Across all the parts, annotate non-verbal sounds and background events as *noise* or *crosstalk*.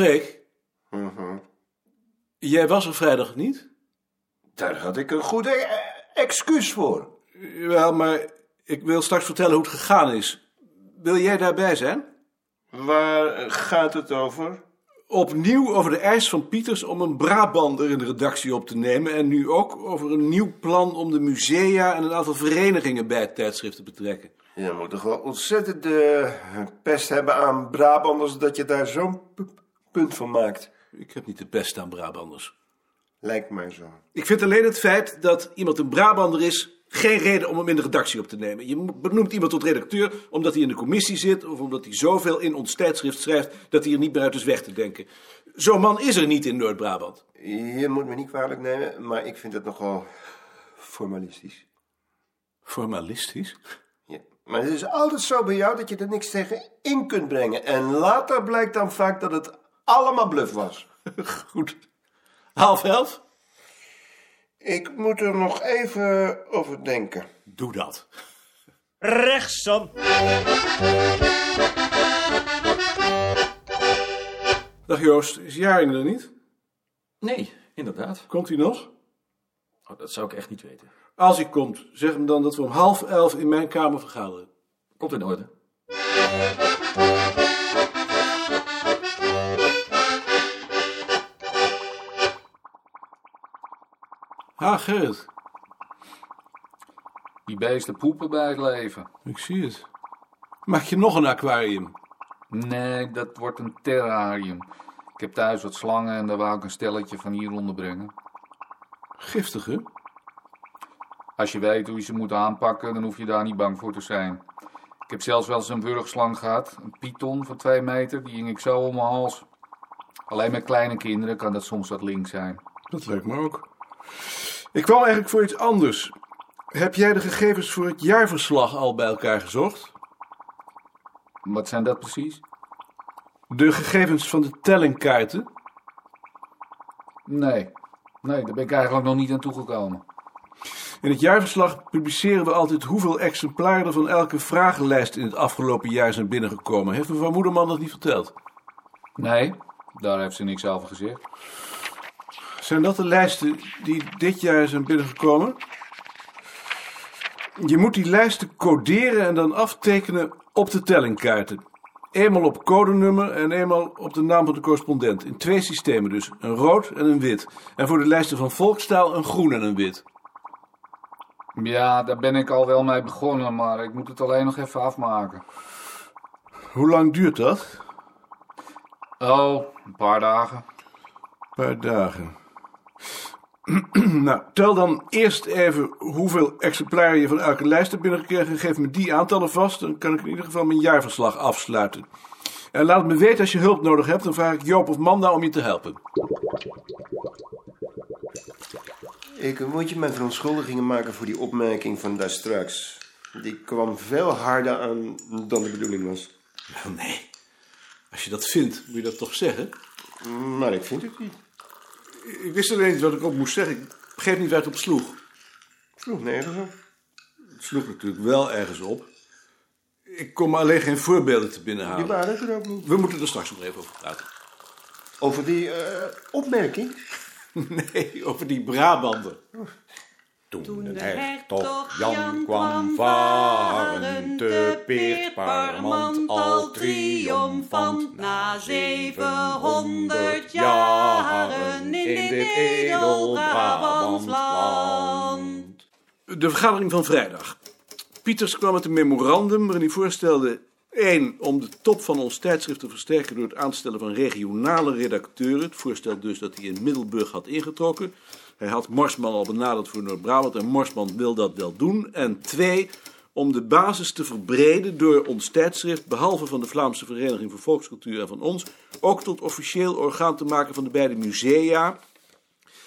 Freek, Mhm. jij was er vrijdag niet? Daar had ik een goed e- excuus voor. Wel, maar ik wil straks vertellen hoe het gegaan is. Wil jij daarbij zijn? Waar gaat het over? Opnieuw over de eis van Pieters om een Brabander in de redactie op te nemen. En nu ook over een nieuw plan om de musea en een aantal verenigingen bij het tijdschrift te betrekken. Je moet toch wel ontzettend de pest hebben aan Brabanders dat je daar zo'n p- punt van maakt. Ik heb niet de pest aan Brabanders. Lijkt mij zo. Ik vind alleen het feit dat iemand een Brabander is geen reden om hem in de redactie op te nemen. Je benoemt iemand tot redacteur omdat hij in de commissie zit of omdat hij zoveel in ons tijdschrift schrijft dat hij er niet meer uit is weg te denken. Zo'n man is er niet in Noord-Brabant. Je moet me niet kwalijk nemen, maar ik vind het nogal formalistisch. Formalistisch? Ja. Maar het is altijd zo bij jou dat je er niks tegen in kunt brengen. En later blijkt dan vaak dat het allemaal bluff was. *laughs* Goed. Half elf? Ik moet er nog even over denken. Doe dat. Rechtsom. Dag Joost, is Jaring er niet? Nee, inderdaad. Komt hij nog? Oh, dat zou ik echt niet weten. Als hij komt, zeg hem dan dat we om half elf in mijn kamer vergaderen. Komt in orde. Ha, Gerrit. Die beesten poepen bij het leven. Ik zie het. Maak je nog een aquarium? Nee, dat wordt een terrarium. Ik heb thuis wat slangen en daar wou ik een stelletje van hier onderbrengen. Giftig, hè? Als je weet hoe je ze moet aanpakken, dan hoef je daar niet bang voor te zijn. Ik heb zelfs wel eens een wurgslang gehad, een python van twee meter, die hing ik zo om mijn hals. Alleen met kleine kinderen kan dat soms wat link zijn. Dat lijkt me ook. Ik kwam eigenlijk voor iets anders. Heb jij de gegevens voor het jaarverslag al bij elkaar gezocht? Wat zijn dat precies? De gegevens van de tellingkaarten? Nee, nee, daar ben ik eigenlijk nog niet aan toegekomen. In het jaarverslag publiceren we altijd hoeveel exemplaren van elke vragenlijst in het afgelopen jaar zijn binnengekomen. Heeft mevrouw Moederman dat niet verteld? Nee, daar heeft ze niks over gezegd. Zijn dat de lijsten die dit jaar zijn binnengekomen? Je moet die lijsten coderen en dan aftekenen op de tellingkaarten. Eenmaal op codenummer en eenmaal op de naam van de correspondent. In twee systemen dus, een rood en een wit. En voor de lijsten van volkstaal een groen en een wit. Ja, daar ben ik al wel mee begonnen, maar ik moet het alleen nog even afmaken. Hoe lang duurt dat? Oh, een paar dagen. Een paar dagen. *clears throat* nou, tel dan eerst even hoeveel exemplaren je van elke lijst hebt binnengekregen. Geef me die aantallen vast. Dan kan ik in ieder geval mijn jaarverslag afsluiten. En laat het me weten als je hulp nodig hebt. Dan vraag ik Joop of Manda om je te helpen. Ik moet je mijn verontschuldigingen maken voor die opmerking van daar straks. Die kwam veel harder aan dan de bedoeling was. Wel, nee. Als je dat vindt, moet je dat toch zeggen? Maar ik vind het niet. Ik wist alleen niet wat ik op moest zeggen. Ik begreep niet waar het op sloeg. Vroeg nergens op. Het sloeg natuurlijk wel ergens op. Ik kon me alleen geen voorbeelden te Die binnenhalen. waren er ook niet. We moeten er straks nog even over praten. Over die eh, opmerking? *laughs* Nee, over die Brabander. Toen de hertog Jan kwam varen te Peerparmant al triomfant na zevenhonderd jaren in dit edel Brabants land. De vergadering van vrijdag. Pieters kwam met een memorandum waarin hij voorstelde... 1. Om de top van ons tijdschrift te versterken door het aanstellen van regionale redacteuren. Het voorstel dus dat hij in Middelburg had ingetrokken. Hij had Marsman al benaderd voor Noord-Brabant en Marsman wil dat wel doen. En 2. Om de basis te verbreden door ons tijdschrift, behalve van de Vlaamse Vereniging voor Volkscultuur en van ons, ook tot officieel orgaan te maken van de beide musea.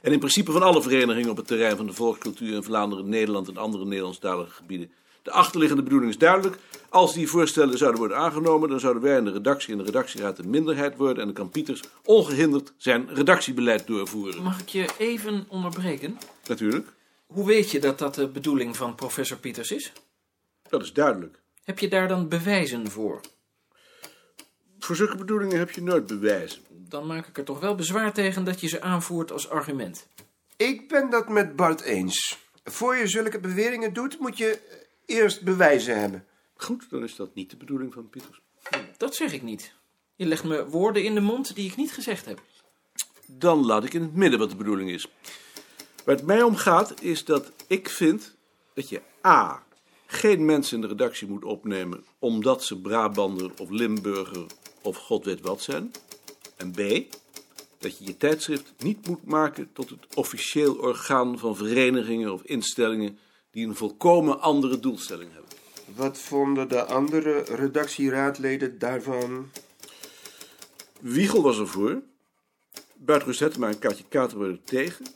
En in principe van alle verenigingen op het terrein van de volkscultuur in Vlaanderen, Nederland en andere Nederlandstalige gebieden. De achterliggende bedoeling is duidelijk. Als die voorstellen zouden worden aangenomen, dan zouden wij in de redactie en de redactieraad een minderheid worden. En dan kan Pieters ongehinderd zijn redactiebeleid doorvoeren. Mag ik je even onderbreken? Natuurlijk, Hoe weet je dat dat de bedoeling van professor Pieters is? dat is duidelijk. Heb je daar dan bewijzen voor? Voor zulke bedoelingen heb je nooit bewijs. Dan maak ik er toch wel bezwaar tegen dat je ze aanvoert als argument. Ik ben dat met Bart eens. Voor je zulke beweringen doet, moet je eerst bewijzen hebben. Goed, dan is dat niet de bedoeling van Pieters. Dat zeg ik niet. Je legt me woorden in de mond die ik niet gezegd heb. Dan laat ik in het midden wat de bedoeling is. Waar het mij om gaat, is dat ik vind dat je A. geen mensen in de redactie moet opnemen omdat ze Brabander of Limburger of god weet wat zijn. En B. dat je je tijdschrift niet moet maken tot het officieel orgaan van verenigingen of instellingen die een volkomen andere doelstelling hebben. Wat vonden de andere redactieraadleden daarvan? Wiegel was ervoor. Buitenrust Hettema en Kaatje Kater werden tegen.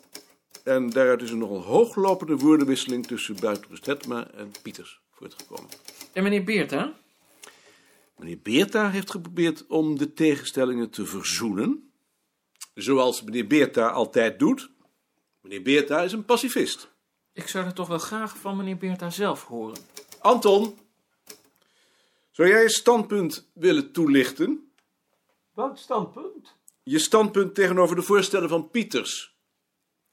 En daaruit is er nog een hooglopende woordenwisseling tussen Buitenrust Hettema en Pieters voortgekomen. En meneer Beerta? Meneer Beerta heeft geprobeerd om de tegenstellingen te verzoenen. Zoals meneer Beerta altijd doet. Meneer Beerta is een pacifist. Ik zou dat toch wel graag van meneer Beerta zelf horen. Anton, zou jij je standpunt willen toelichten? Welk standpunt? Je standpunt tegenover de voorstellen van Pieters.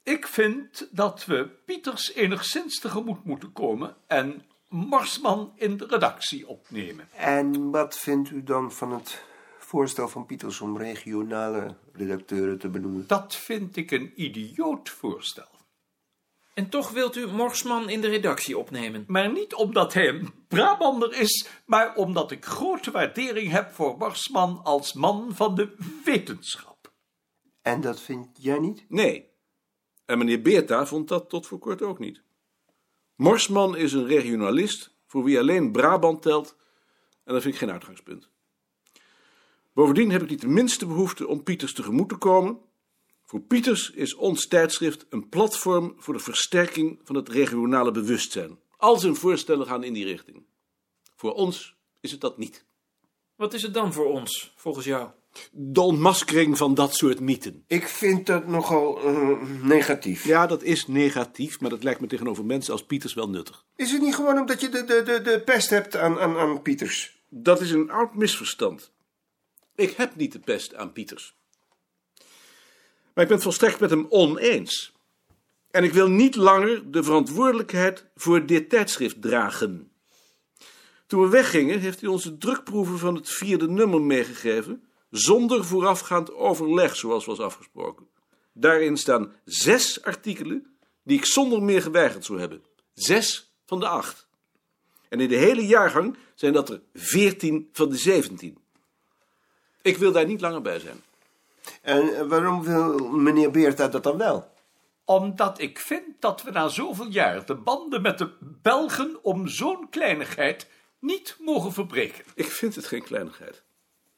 Ik vind dat we Pieters enigszins tegemoet moeten komen en Marsman in de redactie opnemen. En wat vindt u dan van het voorstel van Pieters om regionale redacteuren te benoemen? Dat vind ik een idioot voorstel. En toch wilt u Morsman in de redactie opnemen. Maar niet omdat hij een Brabander is, maar omdat ik grote waardering heb voor Marsman als man van de wetenschap. En dat vind jij niet? Nee. En meneer Beerta vond dat tot voor kort ook niet. Morsman is een regionalist voor wie alleen Brabant telt en dat vind ik geen uitgangspunt. Bovendien heb ik niet de minste behoefte om Pieters tegemoet te komen. Voor Pieters is ons tijdschrift een platform voor de versterking van het regionale bewustzijn. Al zijn voorstellen gaan in die richting. Voor ons is het dat niet. Wat is het dan voor ons, volgens jou? De ontmaskering van dat soort mythen. Ik vind dat nogal eh, negatief. Ja, dat is negatief, maar dat lijkt me tegenover mensen als Pieters wel nuttig. Is het niet gewoon omdat je de, de, de, de pest hebt aan, aan, aan Pieters? Dat is een oud misverstand. Ik heb niet de pest aan Pieters. Maar ik ben het volstrekt met hem oneens. En ik wil niet langer de verantwoordelijkheid voor dit tijdschrift dragen. Toen we weggingen, heeft hij ons de drukproeven van het vierde nummer meegegeven, zonder voorafgaand overleg, zoals was afgesproken. Daarin staan zes artikelen die ik zonder meer geweigerd zou hebben. Zes van de acht. En in de hele jaargang zijn dat er veertien van de zeventien. Ik wil daar niet langer bij zijn. En eh, waarom wil meneer Beerta dat dan wel? Omdat ik vind dat we na zoveel jaar de banden met de Belgen om zo'n kleinigheid niet mogen verbreken. Ik vind het geen kleinigheid.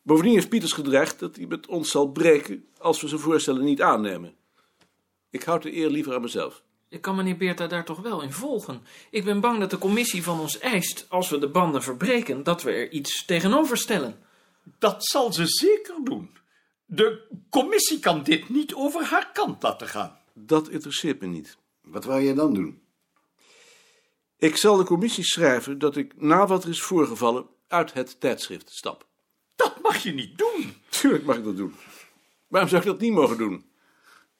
Bovendien heeft Pieters gedreigd dat hij met ons zal breken als we zijn voorstellen niet aannemen. Ik houd de eer liever aan mezelf. Ik kan meneer Beerta daar toch wel in volgen. Ik ben bang dat de commissie van ons eist, als we de banden verbreken, dat we er iets tegenover stellen. Dat zal ze zeker doen. De commissie kan dit niet over haar kant laten gaan. Dat interesseert me niet. Wat wou jij dan doen? Ik zal de commissie schrijven dat ik na wat er is voorgevallen uit het tijdschrift stap. Dat mag je niet doen. Tuurlijk mag ik dat doen. Waarom zou ik dat niet mogen doen?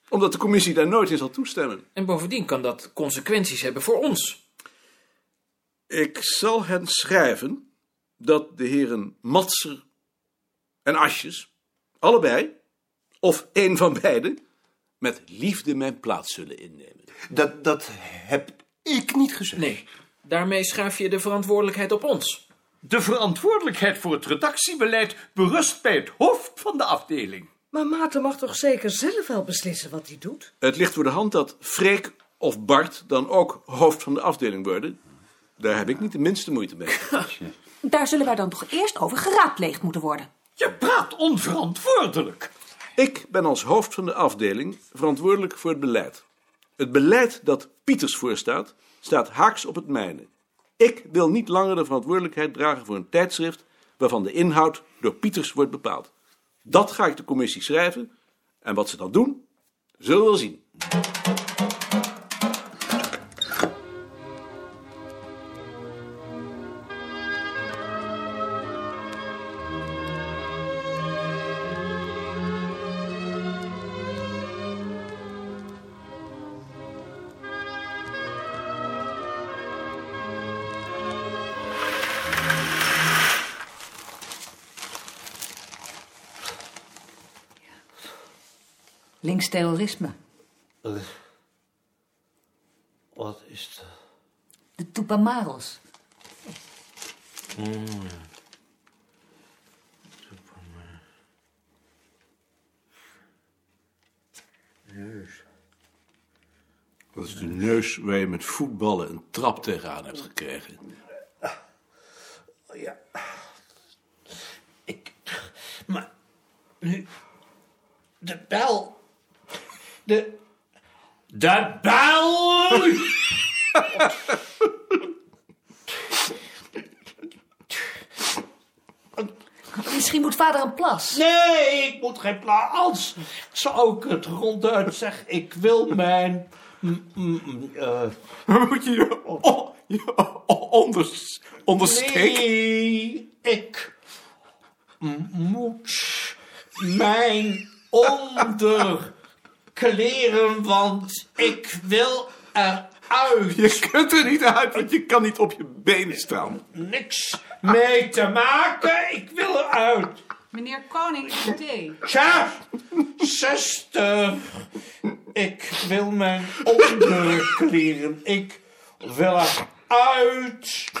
Omdat de commissie daar nooit in zal toestemmen. En bovendien kan dat consequenties hebben voor ons. Ik zal hen schrijven dat de heren Matser en Asjes, allebei, of één van beiden, met liefde mijn plaats zullen innemen. Dat, dat heb ik niet gezegd. Nee, daarmee schuif je de verantwoordelijkheid op ons. De verantwoordelijkheid voor het redactiebeleid berust bij het hoofd van de afdeling. Maar Maarten mag toch zeker zelf wel beslissen wat hij doet? Het ligt voor de hand dat Freek of Bart dan ook hoofd van de afdeling worden. Daar heb ik niet de minste moeite mee. *laughs* Daar zullen wij dan toch eerst over geraadpleegd moeten worden. Je praat onverantwoordelijk. Ik ben als hoofd van de afdeling verantwoordelijk voor het beleid. Het beleid dat Pieters voorstaat, staat haaks op het mijne. Ik wil niet langer de verantwoordelijkheid dragen voor een tijdschrift waarvan de inhoud door Pieters wordt bepaald. Dat ga ik de commissie schrijven en wat ze dan doen, zullen we wel zien. Linksterrorisme. Wat is dat? De Tupamaros. Neus. Dat is de neus waar je met voetballen een trap tegenaan hebt gekregen. Ja. Ik. Maar. Nu. De bel. De. De bel! Misschien moet vader een plas. Nee, ik moet geen plaats. Zou ik het ronduit zeggen? Ik wil mijn. mm, eh, *laughs* moet je je, o- je o- onders, ondersteken? Nee, ik m- moet mijn onderkleren, want ik wil eruit. Je kunt er niet uit, want je kan niet op je benen staan. Niks mee te maken, ik wil eruit. Meneer Koning, thee. Tja, zestig. Ik wil mijn onderkleren. Ik wil eruit.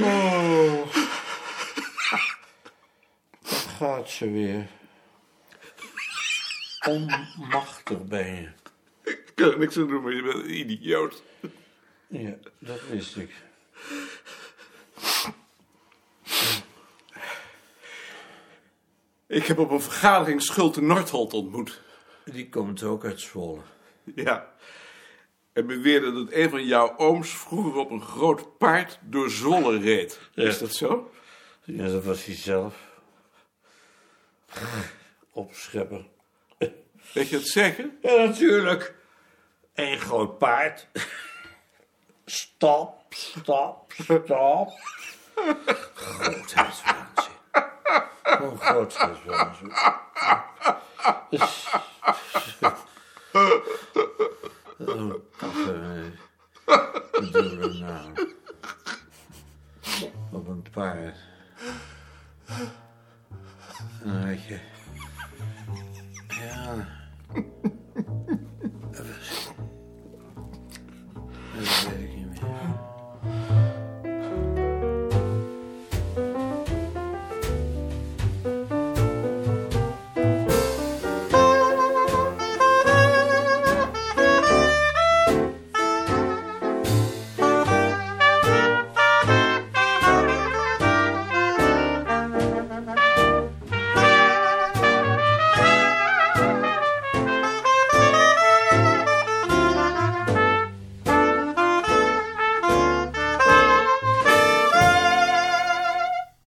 Oh. Daar gaat ze weer. Onmachtig ben je. Ik kan er niks aan doen, maar je bent een idioot. Ja, dat wist ik. Ik heb op een vergadering Schulte Nordholt ontmoet. Die komt ook uit Zwolle. Ja. En beweerde dat een van jouw ooms vroeger op een groot paard door Zwolle reed. Is dat zo? Ja, dat was hij zelf. Opschepper. Weet je het zeker? Ja, natuurlijk. Een groot paard. Stap, stap, stap. Grootheidswaanzin. Gewoon grootheidswaanzin. Oh, kaffe. Bedoel nou. Op een paard. En dan had je